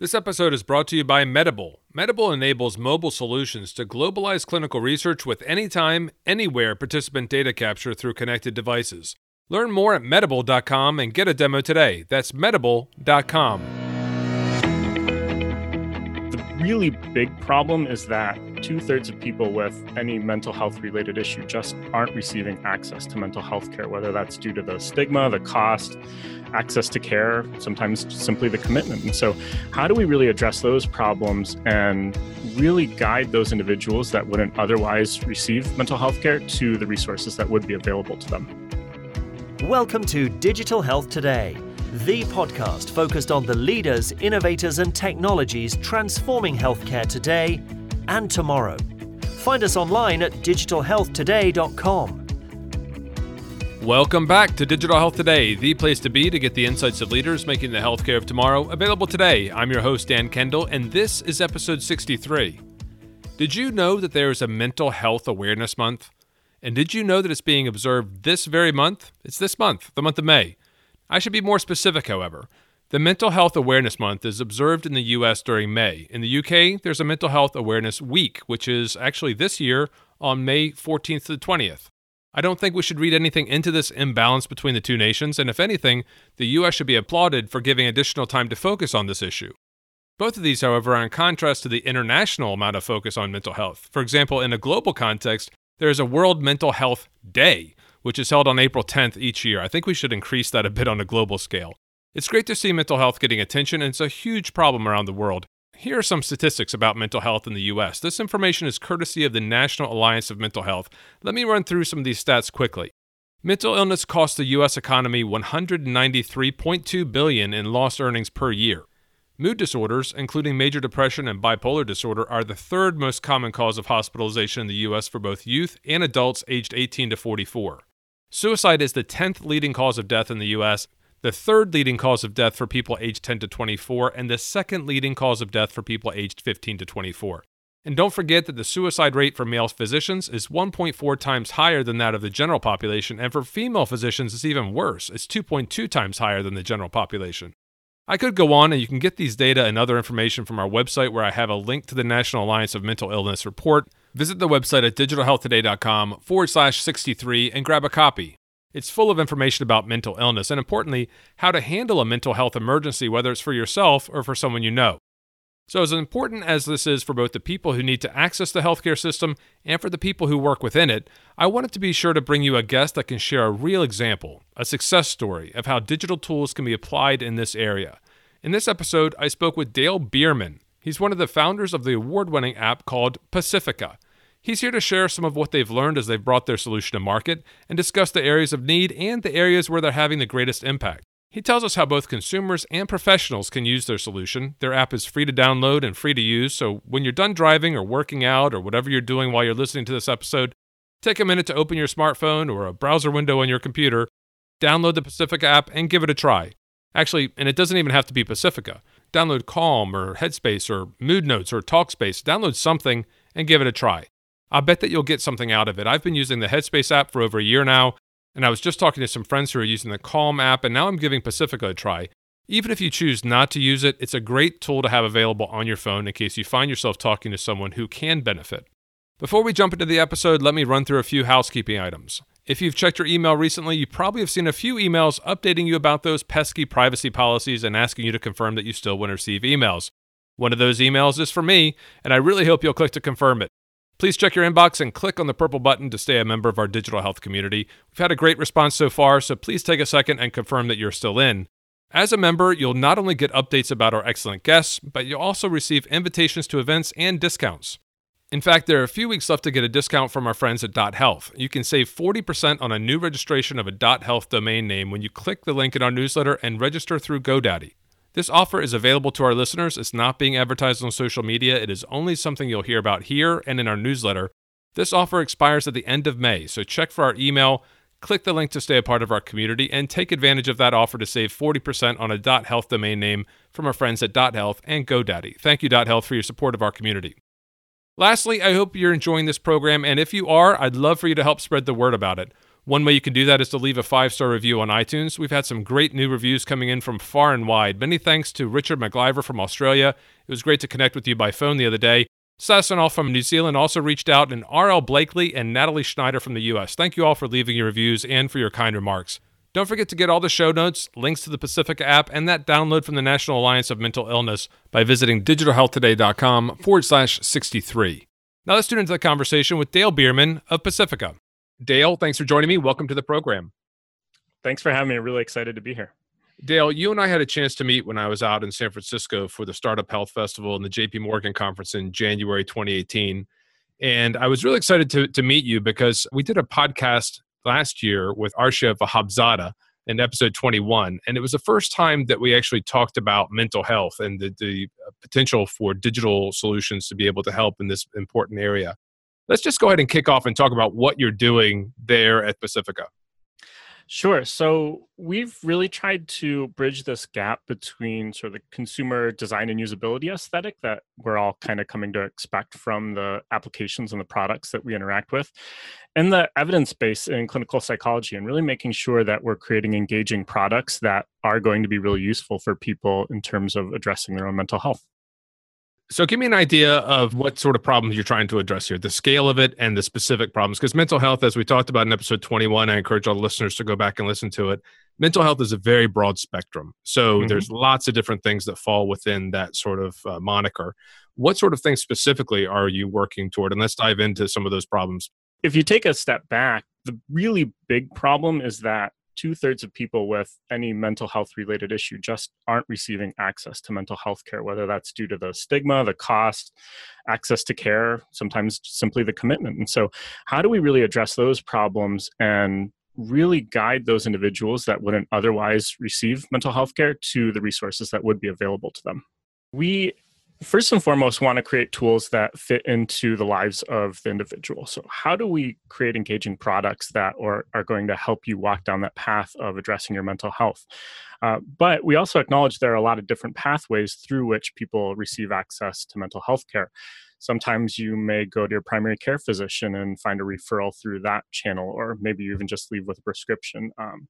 This episode is brought to you by Medable. Medable enables mobile solutions to globalize clinical research with anytime, anywhere participant data capture through connected devices. Learn more at medable.com and get a demo today. That's medable.com. Really big problem is that two thirds of people with any mental health related issue just aren't receiving access to mental health care, whether that's due to the stigma, the cost, access to care, sometimes simply the commitment. And so, how do we really address those problems and really guide those individuals that wouldn't otherwise receive mental health care to the resources that would be available to them? Welcome to Digital Health Today, the podcast focused on the leaders, innovators, and technologies transforming healthcare today and tomorrow. Find us online at digitalhealthtoday.com. Welcome back to Digital Health Today, the place to be to get the insights of leaders making the healthcare of tomorrow available today. I'm your host, Dan Kendall, and this is episode 63. Did you know that there is a Mental Health Awareness Month? And did you know that it's being observed this very month? It's this month, the month of May. I should be more specific, however. The Mental Health Awareness Month is observed in the US during May. In the UK, there's a Mental Health Awareness Week, which is actually this year on May 14th to the 20th. I don't think we should read anything into this imbalance between the two nations, and if anything, the US should be applauded for giving additional time to focus on this issue. Both of these, however, are in contrast to the international amount of focus on mental health. For example, in a global context, there is a World Mental Health Day, which is held on April 10th each year. I think we should increase that a bit on a global scale. It's great to see mental health getting attention, and it's a huge problem around the world. Here are some statistics about mental health in the US. This information is courtesy of the National Alliance of Mental Health. Let me run through some of these stats quickly. Mental illness costs the US economy 193.2 billion in lost earnings per year. Mood disorders, including major depression and bipolar disorder, are the third most common cause of hospitalization in the US for both youth and adults aged 18 to 44. Suicide is the 10th leading cause of death in the US the third leading cause of death for people aged 10 to 24, and the second leading cause of death for people aged 15 to 24. And don't forget that the suicide rate for male physicians is 1.4 times higher than that of the general population, and for female physicians, it's even worse. It's 2.2 times higher than the general population. I could go on, and you can get these data and other information from our website, where I have a link to the National Alliance of Mental Illness report. Visit the website at digitalhealthtoday.com forward slash 63 and grab a copy. It's full of information about mental illness and, importantly, how to handle a mental health emergency, whether it's for yourself or for someone you know. So, as important as this is for both the people who need to access the healthcare system and for the people who work within it, I wanted to be sure to bring you a guest that can share a real example, a success story of how digital tools can be applied in this area. In this episode, I spoke with Dale Beermann. He's one of the founders of the award winning app called Pacifica. He's here to share some of what they've learned as they've brought their solution to market and discuss the areas of need and the areas where they're having the greatest impact. He tells us how both consumers and professionals can use their solution. Their app is free to download and free to use, so when you're done driving or working out or whatever you're doing while you're listening to this episode, take a minute to open your smartphone or a browser window on your computer, download the Pacifica app, and give it a try. Actually, and it doesn't even have to be Pacifica. Download Calm or Headspace or Mood Notes or Talkspace. Download something and give it a try. I bet that you'll get something out of it. I've been using the Headspace app for over a year now, and I was just talking to some friends who are using the Calm app, and now I'm giving Pacifica a try. Even if you choose not to use it, it's a great tool to have available on your phone in case you find yourself talking to someone who can benefit. Before we jump into the episode, let me run through a few housekeeping items. If you've checked your email recently, you probably have seen a few emails updating you about those pesky privacy policies and asking you to confirm that you still want to receive emails. One of those emails is for me, and I really hope you'll click to confirm it. Please check your inbox and click on the purple button to stay a member of our digital health community. We've had a great response so far, so please take a second and confirm that you're still in. As a member, you'll not only get updates about our excellent guests, but you'll also receive invitations to events and discounts. In fact, there are a few weeks left to get a discount from our friends at Dot Health. You can save 40% on a new registration of a Dot Health domain name when you click the link in our newsletter and register through GoDaddy. This offer is available to our listeners. It's not being advertised on social media. It is only something you'll hear about here and in our newsletter. This offer expires at the end of May, so check for our email, click the link to stay a part of our community, and take advantage of that offer to save 40% on a .health domain name from our friends at .health and GoDaddy. Thank you .health for your support of our community. Lastly, I hope you're enjoying this program, and if you are, I'd love for you to help spread the word about it. One way you can do that is to leave a five star review on iTunes. We've had some great new reviews coming in from far and wide. Many thanks to Richard McGlyver from Australia. It was great to connect with you by phone the other day. Sassanal from New Zealand also reached out, and R.L. Blakely and Natalie Schneider from the U.S. Thank you all for leaving your reviews and for your kind remarks. Don't forget to get all the show notes, links to the Pacifica app, and that download from the National Alliance of Mental Illness by visiting digitalhealthtoday.com forward slash 63. Now let's tune into the conversation with Dale Beermann of Pacifica. Dale, thanks for joining me. Welcome to the program. Thanks for having me. Really excited to be here. Dale, you and I had a chance to meet when I was out in San Francisco for the Startup Health Festival and the JP Morgan conference in January 2018. And I was really excited to, to meet you because we did a podcast last year with Arshya Vahabzadeh in episode 21. And it was the first time that we actually talked about mental health and the, the potential for digital solutions to be able to help in this important area. Let's just go ahead and kick off and talk about what you're doing there at Pacifica. Sure. So we've really tried to bridge this gap between sort of the consumer design and usability aesthetic that we're all kind of coming to expect from the applications and the products that we interact with, and the evidence base in clinical psychology, and really making sure that we're creating engaging products that are going to be really useful for people in terms of addressing their own mental health. So, give me an idea of what sort of problems you're trying to address here, the scale of it, and the specific problems. Because mental health, as we talked about in episode 21, I encourage all the listeners to go back and listen to it. Mental health is a very broad spectrum. So, mm-hmm. there's lots of different things that fall within that sort of uh, moniker. What sort of things specifically are you working toward? And let's dive into some of those problems. If you take a step back, the really big problem is that two thirds of people with any mental health related issue just aren't receiving access to mental health care, whether that's due to the stigma, the cost, access to care, sometimes simply the commitment. And so, how do we really address those problems and really guide those individuals that wouldn't otherwise receive mental health care to the resources that would be available to them? We first and foremost want to create tools that fit into the lives of the individual. So how do we create engaging products that are, are going to help you walk down that path of addressing your mental health? Uh, but we also acknowledge there are a lot of different pathways through which people receive access to mental health care sometimes you may go to your primary care physician and find a referral through that channel, or maybe you even just leave with a prescription. Um,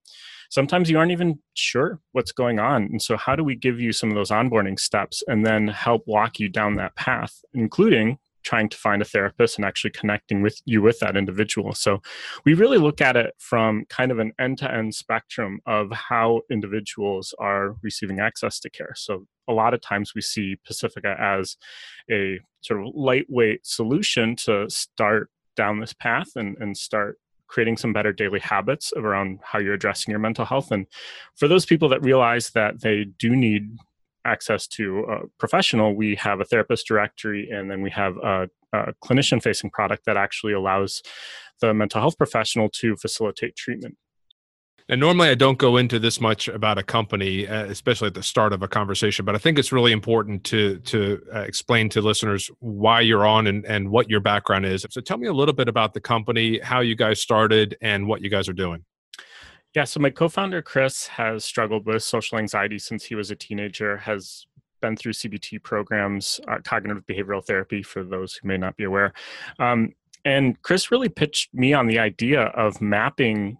sometimes you aren't even sure what's going on. And so, how do we give you some of those onboarding steps and then help walk you down that path, including trying to find a therapist and actually connecting with you with that individual. So we really look at it from kind of an end-to-end spectrum of how individuals are receiving access to care. So a lot of times we see Pacifica as a sort of lightweight solution to start down this path and, and start creating some better daily habits around how you're addressing your mental health. And for those people that realize that they do need access to a professional, we have a therapist directory and then we have a, a clinician facing product that actually allows the mental health professional to facilitate treatment. And normally I don't go into this much about a company, uh, especially at the start of a conversation, but I think it's really important to to uh, explain to listeners why you're on and, and what your background is. So tell me a little bit about the company, how you guys started, and what you guys are doing. Yeah, so my co-founder Chris has struggled with social anxiety since he was a teenager, has been through CBT programs, uh, cognitive behavioral therapy for those who may not be aware. Um, and Chris really pitched me on the idea of mapping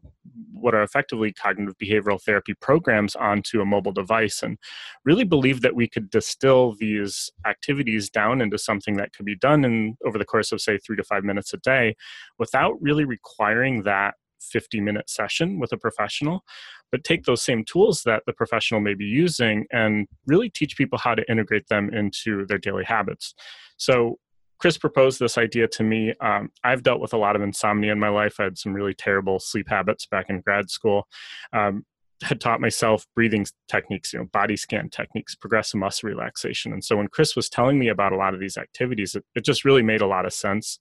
what are effectively cognitive behavioral therapy programs onto a mobile device and really believed that we could distill these activities down into something that could be done in over the course of say 3 to 5 minutes a day without really requiring that 50 minute session with a professional but take those same tools that the professional may be using and really teach people how to integrate them into their daily habits so Chris proposed this idea to me. Um, I've dealt with a lot of insomnia in my life. I had some really terrible sleep habits back in grad school. Um, had taught myself breathing techniques, you know, body scan techniques, progressive muscle relaxation. And so when Chris was telling me about a lot of these activities, it, it just really made a lot of sense.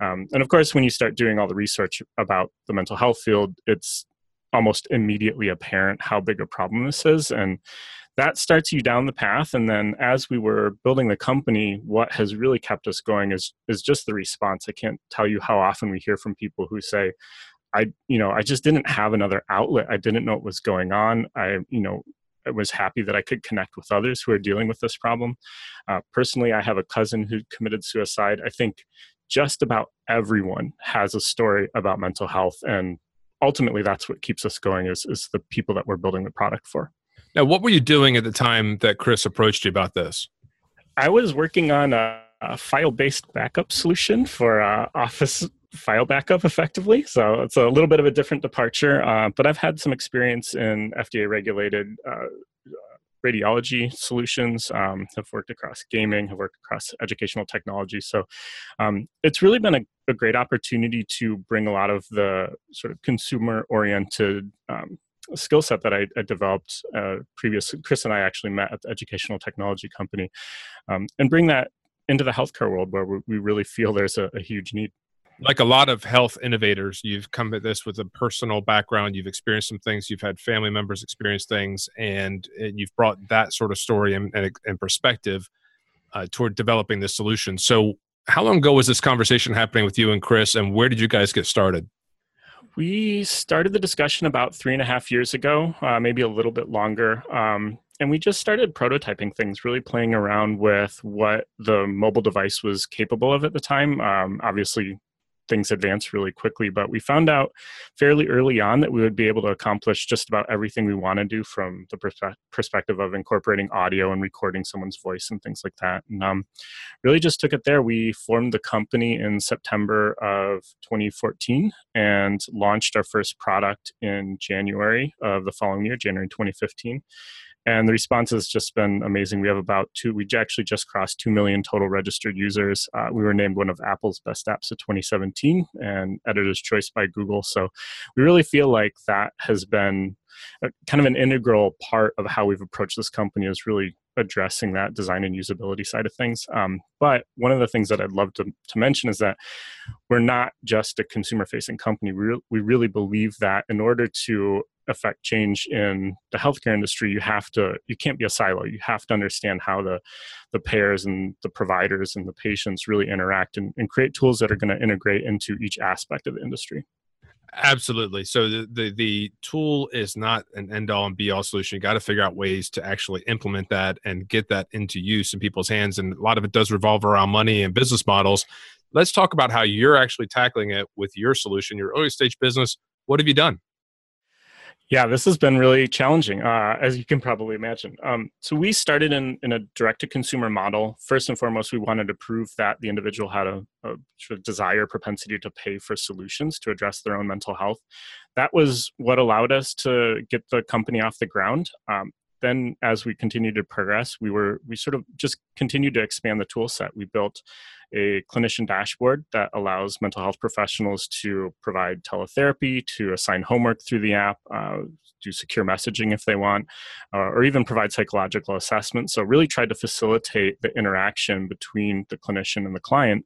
Um, and of course, when you start doing all the research about the mental health field, it's almost immediately apparent how big a problem this is. And that starts you down the path and then as we were building the company what has really kept us going is is just the response i can't tell you how often we hear from people who say i you know i just didn't have another outlet i didn't know what was going on i you know I was happy that I could connect with others who are dealing with this problem. Uh, personally, I have a cousin who committed suicide. I think just about everyone has a story about mental health and ultimately that's what keeps us going is, is the people that we're building the product for. Now, what were you doing at the time that Chris approached you about this? I was working on a, a file-based backup solution for uh, Office file backup effectively. So it's a little bit of a different departure, uh, but I've had some experience in FDA regulated uh, radiology solutions, um, have worked across gaming, have worked across educational technology. So um, it's really been a, a, great opportunity to bring a lot of the sort of consumer oriented um, skill set that I, I developed uh, previous. Chris and I actually met at the educational technology company um, and bring that into the healthcare world where we really feel there's a, a huge need like a lot of health innovators, you've come at this with a personal background. You've experienced some things. You've had family members experience things, and, and you've brought that sort of story and, and, and perspective uh, toward developing this solution. So, how long ago was this conversation happening with you and Chris, and where did you guys get started? We started the discussion about three and a half years ago, uh, maybe a little bit longer. Um, and we just started prototyping things, really playing around with what the mobile device was capable of at the time. Um, obviously, things advance really quickly. But we found out fairly early on that we would be able to accomplish just about everything we want to do from the perspe- perspective of incorporating audio and recording someone's voice and things like that. And um, really just took it there. We formed the company in September of 2014 and launched our first product in January of the following year, January 2015 and the response has just been amazing. We have about two. We actually just crossed two million total registered users. Uh, we were named one of Apple's best apps of 2017 and Editor's Choice by Google. So we really feel like that has been a, kind of an integral part of how we've approached this company. Is really addressing that design and usability side of things. Um, but one of the things that I'd love to, to mention is that we're not just a consumer facing company. We, re- we really believe that in order to affect change in the healthcare industry you have to you can't be a silo you have to understand how the the payers and the providers and the patients really interact and, and create tools that are going to integrate into each aspect of the industry absolutely. So the, the the tool is not an end all and be all solution. You got to figure out ways to actually implement that and get that into use in people's hands and a lot of it does revolve around money and business models. Let's talk about how you're actually tackling it with your solution your early stage business. What have you done yeah, this has been really challenging, uh, as you can probably imagine. Um, so we started in, in a direct-to-consumer model. First and foremost, we wanted to prove that the individual had a, a sort of desire, propensity to pay for solutions to address their own mental health. That was what allowed us to get the company off the ground. Um, then as we continued to progress we were we sort of just continued to expand the tool set we built a clinician dashboard that allows mental health professionals to provide teletherapy, to assign homework through the app, uh, do secure messaging if they want, uh, or even provide psychological assessment. So, really tried to facilitate the interaction between the clinician and the client.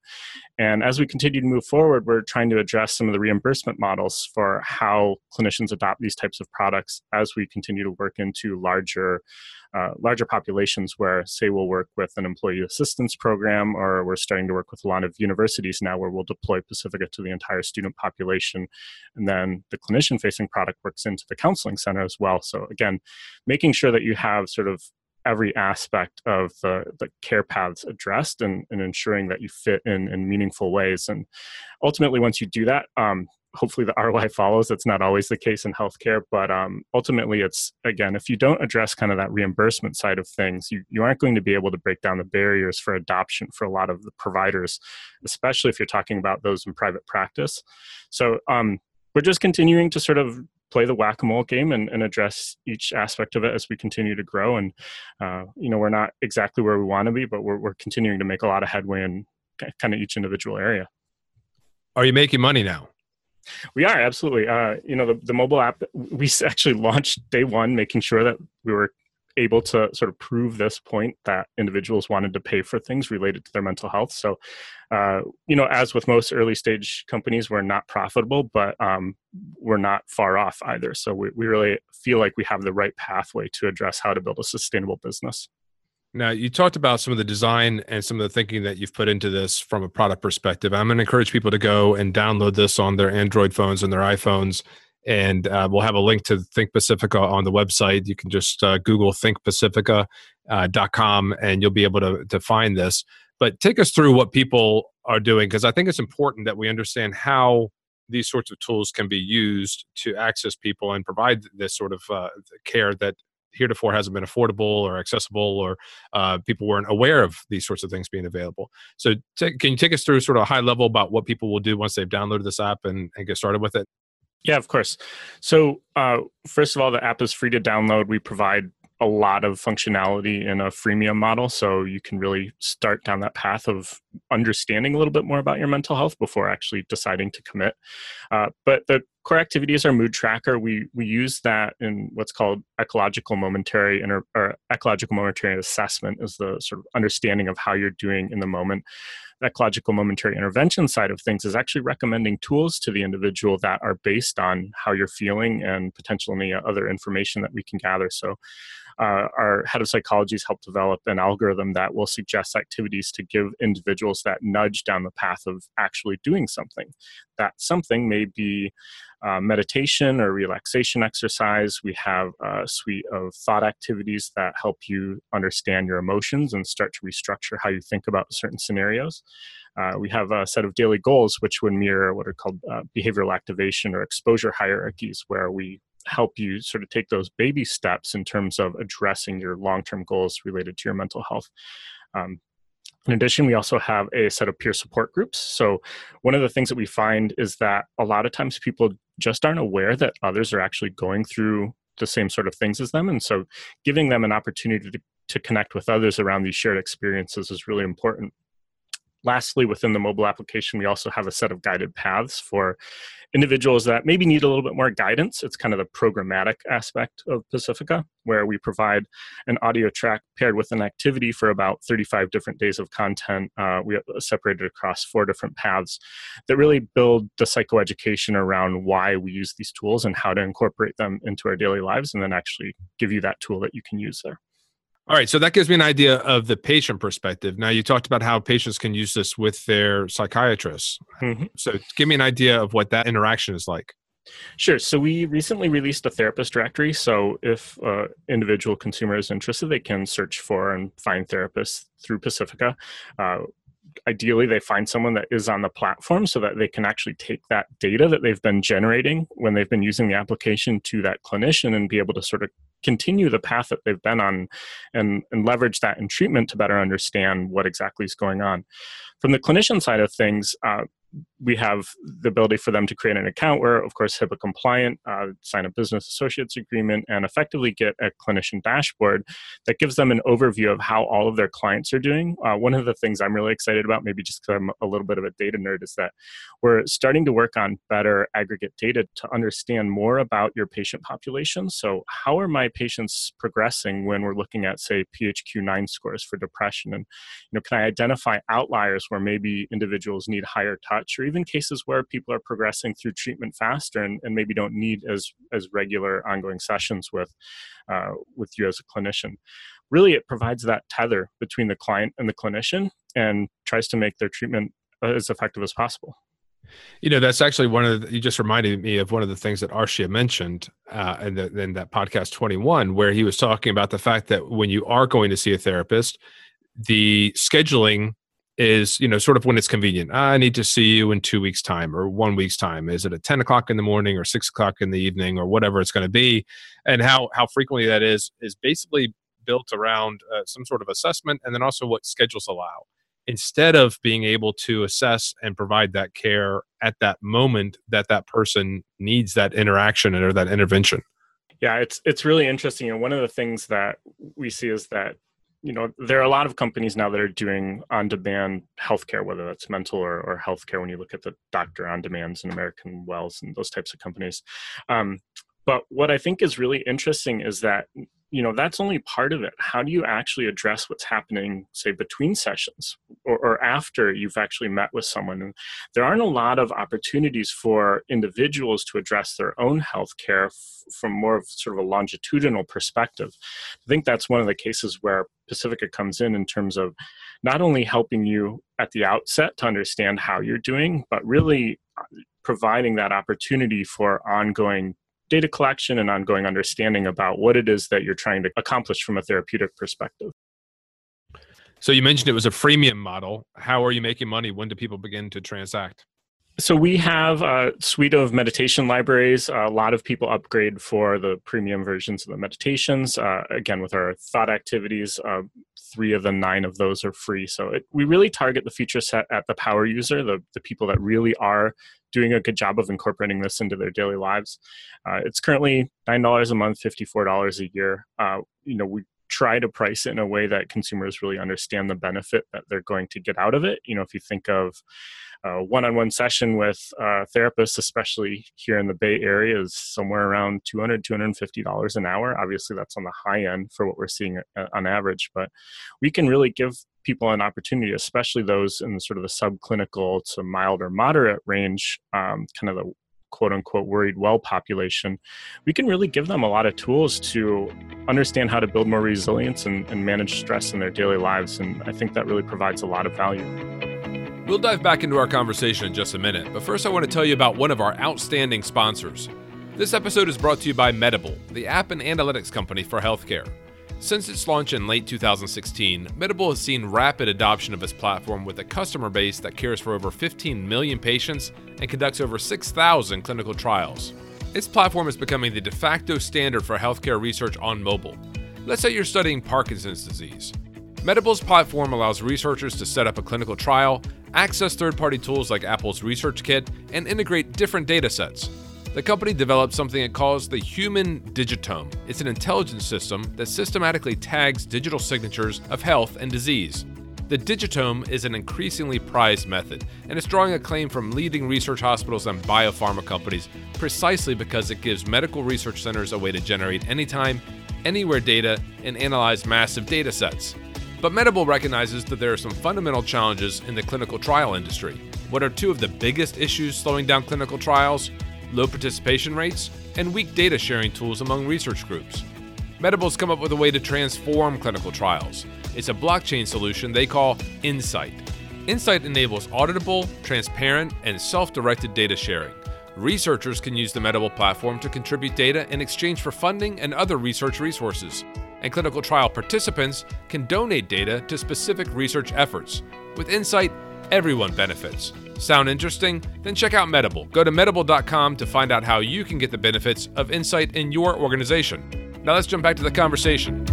And as we continue to move forward, we're trying to address some of the reimbursement models for how clinicians adopt these types of products as we continue to work into larger uh, larger populations where, say, we'll work with an employee assistance program, or we're starting to work with a lot of universities now where we'll deploy Pacifica to the entire student population. And then the clinician facing product works into the counseling center as well. So, again, making sure that you have sort of every aspect of the, the care paths addressed and, and ensuring that you fit in in meaningful ways. And ultimately, once you do that, um, hopefully the ROI follows. That's not always the case in healthcare, but um, ultimately, it's again, if you don't address kind of that reimbursement side of things, you, you aren't going to be able to break down the barriers for adoption for a lot of the providers, especially if you're talking about those in private practice. So um, we're just continuing to sort of play the whack-a-mole game and, and, address each aspect of it as we continue to grow and uh, you know we're not exactly where we want to be but we're, we're continuing to make a lot of headway in kind of each individual area are you making money now we are absolutely. Uh, you know, the, the mobile app we actually launched day one, making sure that we were able to sort of prove this point that individuals wanted to pay for things related to their mental health. So, uh, you know, as with most early stage companies, we're not profitable, but um, we're not far off either. So we, we really feel like we have the right pathway to address how to build a sustainable business. Now, you talked about some of the design and some of the thinking that you've put into this from a product perspective. I'm going to encourage people to go and download this on their Android phones and their iPhones. And uh, we'll have a link to Think Pacifica on the website. You can just uh, Google thinkpacifica.com uh, and you'll be able to, to find this. But take us through what people are doing because I think it's important that we understand how these sorts of tools can be used to access people and provide this sort of uh, care that heretofore hasn't been affordable or accessible or uh, people weren't aware of these sorts of things being available so t- can you take us through sort of a high level about what people will do once they've downloaded this app and, and get started with it yeah of course so uh, first of all the app is free to download we provide a lot of functionality in a freemium model. So you can really start down that path of understanding a little bit more about your mental health before actually deciding to commit. Uh, but the core activity is our mood tracker. We we use that in what's called ecological momentary inter, or ecological momentary assessment is the sort of understanding of how you're doing in the moment ecological momentary intervention side of things is actually recommending tools to the individual that are based on how you're feeling and potentially other information that we can gather. So, uh, our head of psychology has helped develop an algorithm that will suggest activities to give individuals that nudge down the path of actually doing something. That something may be uh, meditation or relaxation exercise. We have a suite of thought activities that help you understand your emotions and start to restructure how you think about certain scenarios. Uh, we have a set of daily goals which would mirror what are called uh, behavioral activation or exposure hierarchies, where we help you sort of take those baby steps in terms of addressing your long term goals related to your mental health. Um, in addition, we also have a set of peer support groups. So, one of the things that we find is that a lot of times people just aren't aware that others are actually going through the same sort of things as them. And so, giving them an opportunity to, to connect with others around these shared experiences is really important. Lastly, within the mobile application, we also have a set of guided paths for individuals that maybe need a little bit more guidance. It's kind of the programmatic aspect of Pacifica, where we provide an audio track paired with an activity for about 35 different days of content. Uh, we have separated across four different paths that really build the psychoeducation around why we use these tools and how to incorporate them into our daily lives, and then actually give you that tool that you can use there. All right, so that gives me an idea of the patient perspective. Now, you talked about how patients can use this with their psychiatrists. Mm-hmm. So, give me an idea of what that interaction is like. Sure. So, we recently released a therapist directory. So, if an individual consumer is interested, they can search for and find therapists through Pacifica. Uh, ideally they find someone that is on the platform so that they can actually take that data that they've been generating when they've been using the application to that clinician and be able to sort of continue the path that they've been on and, and leverage that in treatment to better understand what exactly is going on. From the clinician side of things, uh, we have the ability for them to create an account where, of course, HIPAA compliant, uh, sign a business associates agreement, and effectively get a clinician dashboard that gives them an overview of how all of their clients are doing. Uh, one of the things I'm really excited about, maybe just because I'm a little bit of a data nerd, is that we're starting to work on better aggregate data to understand more about your patient population. So, how are my patients progressing when we're looking at, say, PHQ-9 scores for depression? And you know, can I identify outliers where maybe individuals need higher touch or even cases where people are progressing through treatment faster and, and maybe don't need as as regular ongoing sessions with uh, with you as a clinician. Really it provides that tether between the client and the clinician and tries to make their treatment as effective as possible. You know, that's actually one of the, you just reminded me of one of the things that Arshya mentioned uh, in, the, in that podcast 21, where he was talking about the fact that when you are going to see a therapist, the scheduling is you know sort of when it's convenient. I need to see you in two weeks time or one week's time. Is it at 10 o'clock in the morning or 6 o'clock in the evening or whatever it's going to be? And how how frequently that is is basically built around uh, some sort of assessment and then also what schedules allow. Instead of being able to assess and provide that care at that moment that that person needs that interaction or that intervention. Yeah it's it's really interesting and one of the things that we see is that you know there are a lot of companies now that are doing on-demand healthcare whether that's mental or, or healthcare when you look at the doctor on demands and american wells and those types of companies. Um, but what i think is really interesting is that you know that's only part of it. How do you actually address what's happening say between sessions or, or, after you've actually met with someone? And there aren't a lot of opportunities for individuals to address their own health care f- from more of sort of a longitudinal perspective. I think that's one of the cases where pacifica comes in in terms of not only helping you at the outset to understand how you're doing but really uh, providing that opportunity for ongoing data collection and ongoing understanding about what it is that you're trying to accomplish from a therapeutic perspective. So you mentioned it was a freemium model. How are you making money? When do people begin to transact? So we have a suite of meditation libraries. A lot of people upgrade for the premium versions of the meditations. Uh, again, with our thought activities, uh, three of the nine of those are free. So it, we really target the feature set at the power user, the, the people that really are doing a good job of incorporating this into their daily lives. Uh, it's currently $9 a month, $54 a year. Uh, you know, we try to price it in a way that consumers really understand the benefit that they're going to get out of it. You know, if you think of a one-on-one session with a therapist, especially here in the Bay Area, is somewhere around 200 $250 an hour. Obviously, that's on the high end for what we're seeing uh, on average, but we can really give people an opportunity, especially those in sort of the subclinical to mild or moderate range, um, kind of the quote unquote worried well population, we can really give them a lot of tools to understand how to build more resilience and, and, manage stress in their daily lives. And I think that really provides a lot of value. We'll dive back into our conversation in just a minute, but first I want to tell you about one of our outstanding sponsors. This episode is brought to you by Medable, the app and analytics company for healthcare. Since its launch in late 2016, Medable has seen rapid adoption of its platform with a customer base that cares for over 15 million patients and conducts over 6,000 clinical trials. Its platform is becoming the de facto standard for healthcare research on mobile. Let's say you're studying Parkinson's disease. Medable's platform allows researchers to set up a clinical trial, access third party tools like Apple's Research Kit, and integrate different data sets. The company developed something it calls the Human Digitome. It's an intelligence system that systematically tags digital signatures of health and disease. The digitome is an increasingly prized method, and it's drawing acclaim from leading research hospitals and biopharma companies precisely because it gives medical research centers a way to generate anytime, anywhere data and analyze massive data sets. But Medable recognizes that there are some fundamental challenges in the clinical trial industry. What are two of the biggest issues slowing down clinical trials? Low participation rates, and weak data sharing tools among research groups. Medable's come up with a way to transform clinical trials. It's a blockchain solution they call Insight. Insight enables auditable, transparent, and self directed data sharing. Researchers can use the Medable platform to contribute data in exchange for funding and other research resources. And clinical trial participants can donate data to specific research efforts. With Insight, everyone benefits. Sound interesting? Then check out Medable. Go to medable.com to find out how you can get the benefits of insight in your organization. Now let's jump back to the conversation.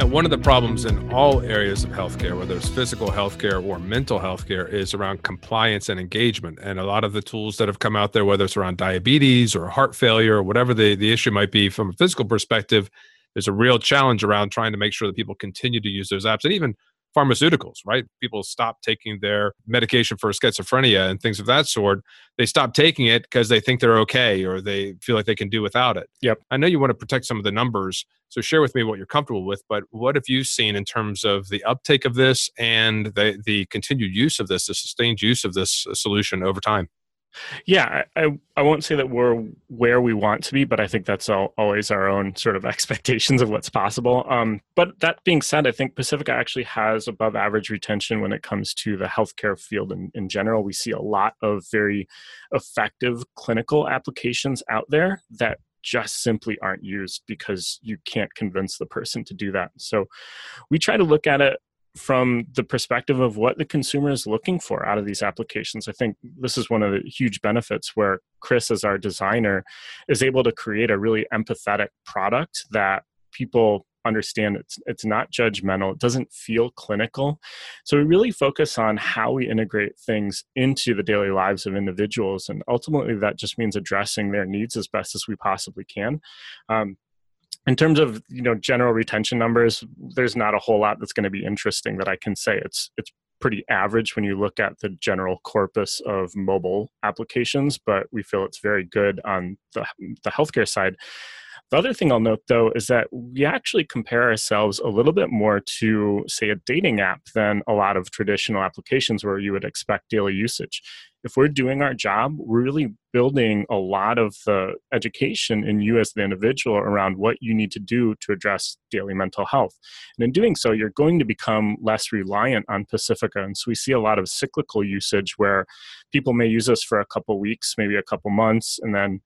And one of the problems in all areas of healthcare, whether it's physical healthcare or mental healthcare, is around compliance and engagement. And a lot of the tools that have come out there, whether it's around diabetes or heart failure or whatever the, the issue might be from a physical perspective, there's a real challenge around trying to make sure that people continue to use those apps and even pharmaceuticals, right? People stop taking their medication for schizophrenia and things of that sort. They stop taking it because they think they're okay or they feel like they can do without it. Yep. I know you want to protect some of the numbers. So share with me what you're comfortable with, but what have you seen in terms of the uptake of this and the, the continued use of this, the sustained use of this uh, solution over time? Yeah, I, I won't say that we're where we want to be, but I think that's all, always our own sort of expectations of what's possible. Um, but that being said, I think Pacifica actually has above average retention when it comes to the healthcare field in, in general. We see a lot of very effective clinical applications out there that just simply aren't used because you can't convince the person to do that. So we try to look at it from the perspective of what the consumer is looking for out of these applications. I think this is one of the huge benefits where Chris, as our designer, is able to create a really empathetic product that people understand it's it's not judgmental it doesn't feel clinical so we really focus on how we integrate things into the daily lives of individuals and ultimately that just means addressing their needs as best as we possibly can um, in terms of you know general retention numbers there's not a whole lot that's going to be interesting that i can say it's it's pretty average when you look at the general corpus of mobile applications but we feel it's very good on the, the healthcare side the other thing I'll note though is that we actually compare ourselves a little bit more to, say, a dating app than a lot of traditional applications where you would expect daily usage. If we're doing our job, we're really building a lot of the education in you as the individual around what you need to do to address daily mental health. And in doing so, you're going to become less reliant on Pacifica. And so we see a lot of cyclical usage where people may use us for a couple weeks, maybe a couple months, and then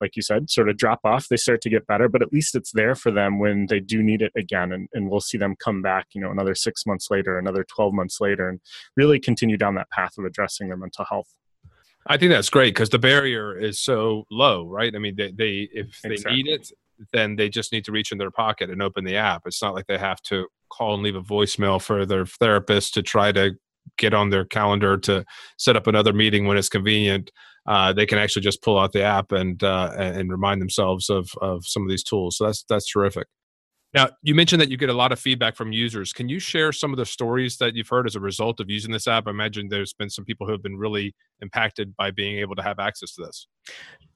like you said, sort of drop off. They start to get better, but at least it's there for them when they do need it again. And, and we'll see them come back, you know, another six months later, another 12 months later, and really continue down that path of addressing their mental health. I think that's great because the barrier is so low, right? I mean, they, they if they exactly. need it, then they just need to reach in their pocket and open the app. It's not like they have to call and leave a voicemail for their therapist to try to get on their calendar to set up another meeting when it's convenient. Uh, they can actually just pull out the app and uh, and remind themselves of of some of these tools. So that's that's terrific. Now, you mentioned that you get a lot of feedback from users. Can you share some of the stories that you've heard as a result of using this app? I imagine there's been some people who have been really impacted by being able to have access to this.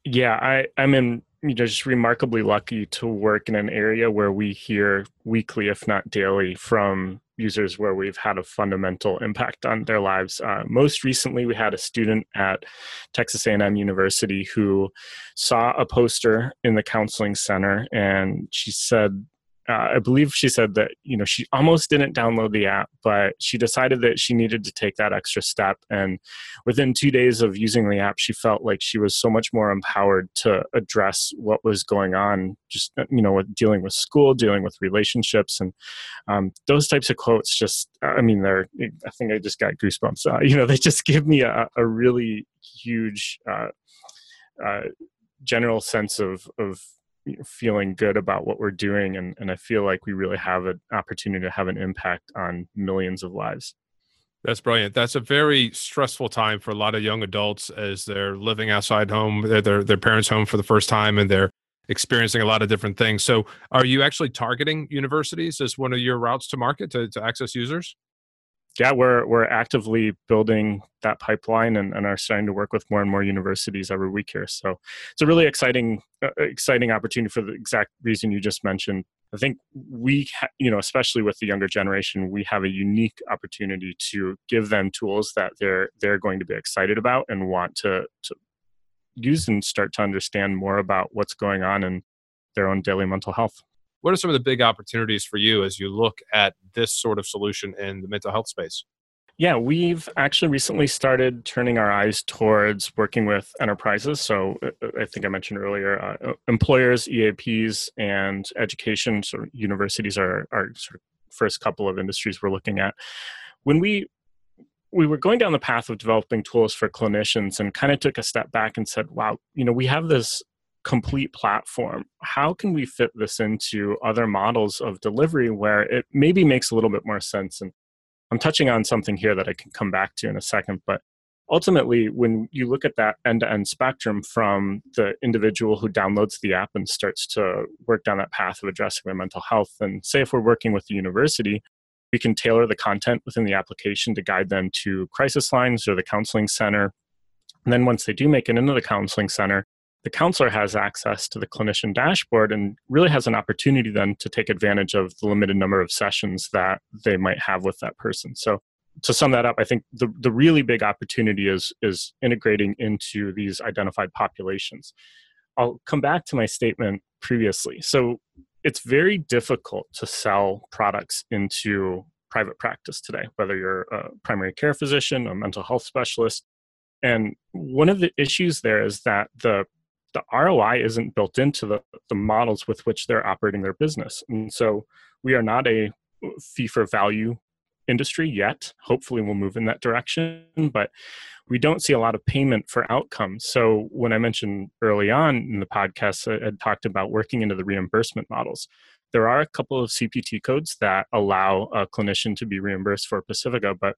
Yeah, I, I'm in you know just remarkably lucky to work in an area where we hear weekly, if not daily, from users where we've had a fundamental impact on their lives. Uh, most recently, we had a student at Texas A&M University who saw a poster in the counseling center, and she said uh, I believe she said that you know she almost didn't download the app, but she decided that she needed to take that extra step. And within two days of using the app, she felt like she was so much more empowered to address what was going on, just uh, you know, with dealing with school, dealing with relationships, and um, those types of quotes. Just, I mean, they're. I think I just got goosebumps. Uh, you know, they just give me a, a really huge. Uh, uh general sense of of feeling good about what we're doing and, and i feel like we really have an opportunity to have an impact on millions of lives that's brilliant. That's a very stressful time for a lot of young adults as they're living outside home, their their parents' home for the first time, and they're experiencing a lot of different things. So, are you actually targeting universities as one of your routes to market to, to access users? Yeah, we're we're actively building that pipeline and, and are starting to work with more and more universities every week here. So it's a really exciting uh, exciting opportunity for the exact reason you just mentioned. I think we, you know, especially with the younger generation, we have a unique opportunity to give them tools that they're they're going to be excited about and want to to use and start to understand more about what's going on in their own daily mental health what are some of the big opportunities for you as you look at this sort of solution in the mental health space? Yeah, we've actually recently started turning our eyes towards working with enterprises. So uh, uh, I think I mentioned earlier, uh, uh employers, EAPs, and education. So universities are our sort of first couple of industries we're looking at. When we we were going down the path of developing tools for clinicians and kind of took a step back and said, wow, you know, we have this complete platform. How can we fit this into other models of delivery where it maybe makes a little bit more sense? And I'm touching on something here that I can come back to in a second, but ultimately, when you look at that end to end spectrum from the individual who downloads the app and starts to work down that path of addressing their mental health, and say if we're working with the university, we can tailor the content within the application to guide them to crisis lines or the counseling center. And then once they do make it into the counseling center, the counselor has access to the clinician dashboard and really has an opportunity then to take advantage of the limited number of sessions that they might have with that person. So to sum that up, I think the, the really big opportunity is is integrating into these identified populations. I'll come back to my statement previously. So it's very difficult to sell products into private practice today, whether you're a primary care physician, a mental health specialist. And one of the issues there is that the the ROI isn't built into the, the models with which they're operating their business. And so we are not a uh, fee for value industry yet. Hopefully, we'll move in that direction, but we don't see a lot of payment for outcomes. So, when I mentioned early on in the podcast, I had talked about working into the reimbursement models. There are a couple of CPT codes that allow a clinician to be reimbursed for Pacifica, but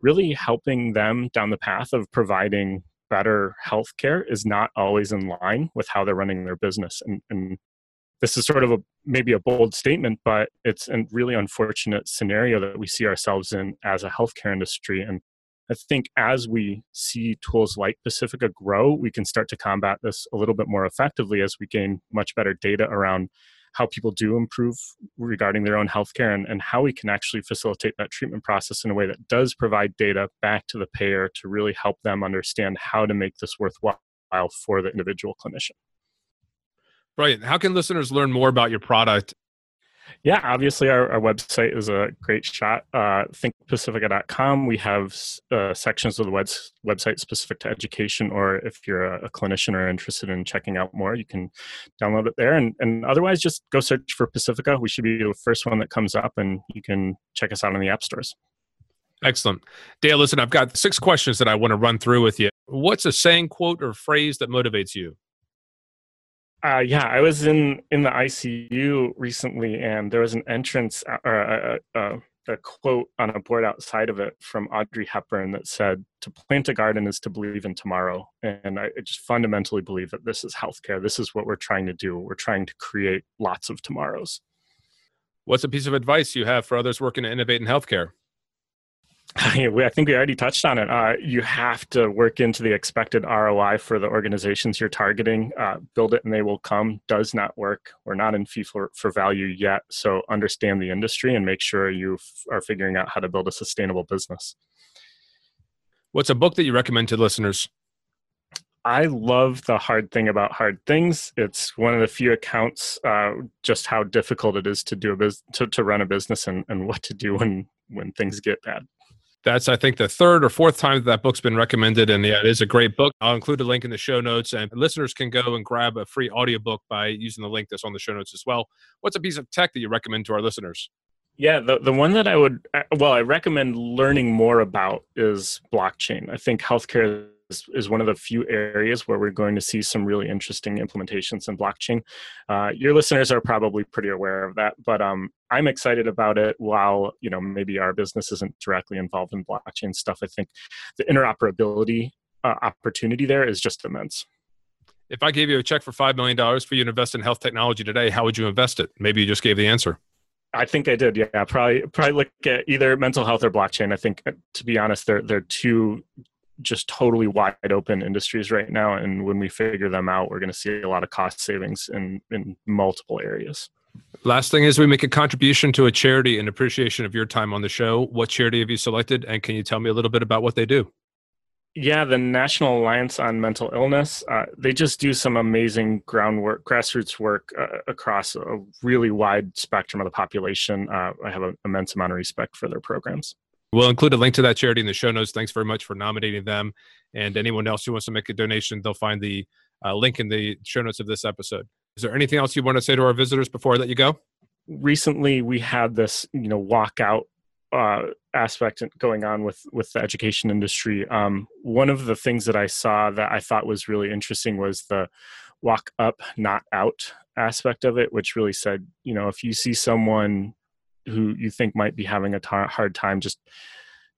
really helping them down the path of providing better healthcare is not always in line with how they're running their business. And, and this is sort of a maybe a bold statement, but it's a really unfortunate scenario that we see ourselves in as a healthcare industry. And I think as we see tools like Pacifica grow, we can start to combat this a little bit more effectively as we gain much better data around how people do improve regarding their own healthcare and, and how we can actually facilitate that treatment process in a way that does provide data back to the payer to really help them understand how to make this worthwhile for the individual clinician. Brilliant. How can listeners learn more about your product yeah, obviously our, our website is a great shot. Uh, thinkpacifica.com. We have uh, sections of the web- website specific to education, or if you're a, a, clinician or interested in checking out more, you can download it there. And, and otherwise, just go search for Pacifica. We should be the first one that comes up, and you can check us out in the app stores. Excellent. Dale, listen, I've got six questions that I want to run through with you. What's a saying, quote, or phrase that motivates you? Uh, yeah, I was in in the ICU recently, and there was an entrance uh, or a, a, a, quote on a board outside of it from Audrey Hepburn that said, "To plant a garden is to believe in tomorrow." And I just fundamentally believe that this is healthcare. This is what we're trying to do. We're trying to create lots of tomorrows. What's a piece of advice you have for others working to innovate in healthcare? I think we already touched on it. Uh, you have to work into the expected ROI for the organizations you're targeting. Uh, build it and they will come does not work. We're not in fee for, for value yet. So understand the industry and make sure you f- are figuring out how to build a sustainable business. What's a book that you recommend to listeners? I love the hard thing about hard things. It's one of the few accounts uh, just how difficult it is to do a business to, to run a business and, and what to do when when things get bad. That's, I think, the third or fourth time that, that book's been recommended. And yeah, it is a great book. I'll include a link in the show notes, and listeners can go and grab a free audiobook by using the link that's on the show notes as well. What's a piece of tech that you recommend to our listeners? Yeah, the, the one that I would, uh, well, I recommend learning more about is blockchain. I think healthcare is, is one of the few areas where we're going to see some really interesting implementations in blockchain. Uh, your listeners are probably pretty aware of that, but um, I'm excited about it. While you know maybe our business isn't directly involved in blockchain stuff, I think the interoperability uh, opportunity there is just immense. If I gave you a check for five million dollars for you to invest in health technology today, how would you invest it? Maybe you just gave the answer. I think I did. Yeah, probably probably look at either mental health or blockchain. I think, uh, to be honest, they're they're two just totally wide open industries right now and when we figure them out we're going to see a lot of cost savings in in multiple areas. Last thing is we make a contribution to a charity in appreciation of your time on the show. What charity have you selected and can you tell me a little bit about what they do? Yeah the national alliance on mental illness uh, they just do some amazing groundwork grassroots work uh, across a really wide spectrum of the population. Uh, i have an immense amount of respect for their programs We'll include a link to that charity in the show notes. Thanks very much for nominating them. And anyone else who wants to make a donation, they'll find the uh, link in the show notes of this episode. Is there anything else you want to say to our visitors before I let you go? Recently, we had this, you know, walkout uh, aspect going on with with the education industry. Um, one of the things that I saw that I thought was really interesting was the walk up, not out aspect of it, which really said, you know, if you see someone who you think might be having a hard time, just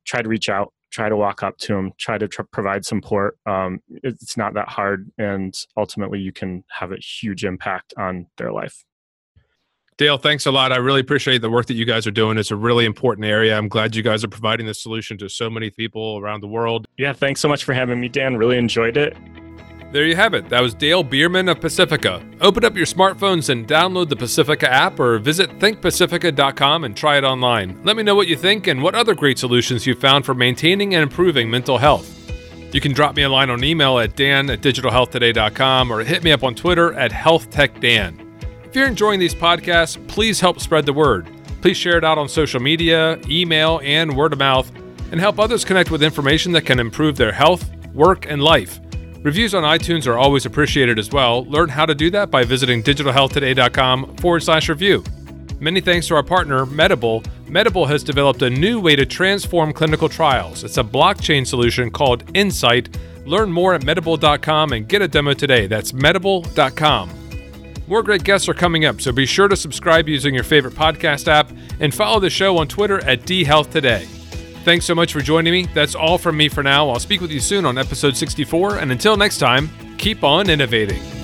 try to reach out, try to walk up to them, try to tr- provide support. Um, it's not that hard, and ultimately, you can have a huge impact on their life. Dale, thanks a lot. I really appreciate the work that you guys are doing. It's a really important area. I'm glad you guys are providing the solution to so many people around the world. Yeah, thanks so much for having me, Dan. Really enjoyed it. There you have it. That was Dale Beermann of Pacifica. Open up your smartphones and download the Pacifica app or visit thinkpacifica.com and try it online. Let me know what you think and what other great solutions you found for maintaining and improving mental health. You can drop me a line on email at dan at digitalhealthtoday.com or hit me up on Twitter at healthtechdan. If you're enjoying these podcasts, please help spread the word. Please share it out on social media, email, and word of mouth, and help others connect with information that can improve their health, work, and life. Reviews on iTunes are always appreciated as well. Learn how to do that by visiting digitalhealthtoday.com forward slash review. Many thanks to our partner, Medable. Medable has developed a new way to transform clinical trials. It's a blockchain solution called Insight. Learn more at medable.com and get a demo today. That's medable.com. More great guests are coming up, so be sure to subscribe using your favorite podcast app and follow the show on Twitter at dhealthtoday. Thanks so much for joining me. That's all from me for now. I'll speak with you soon on episode 64, and until next time, keep on innovating.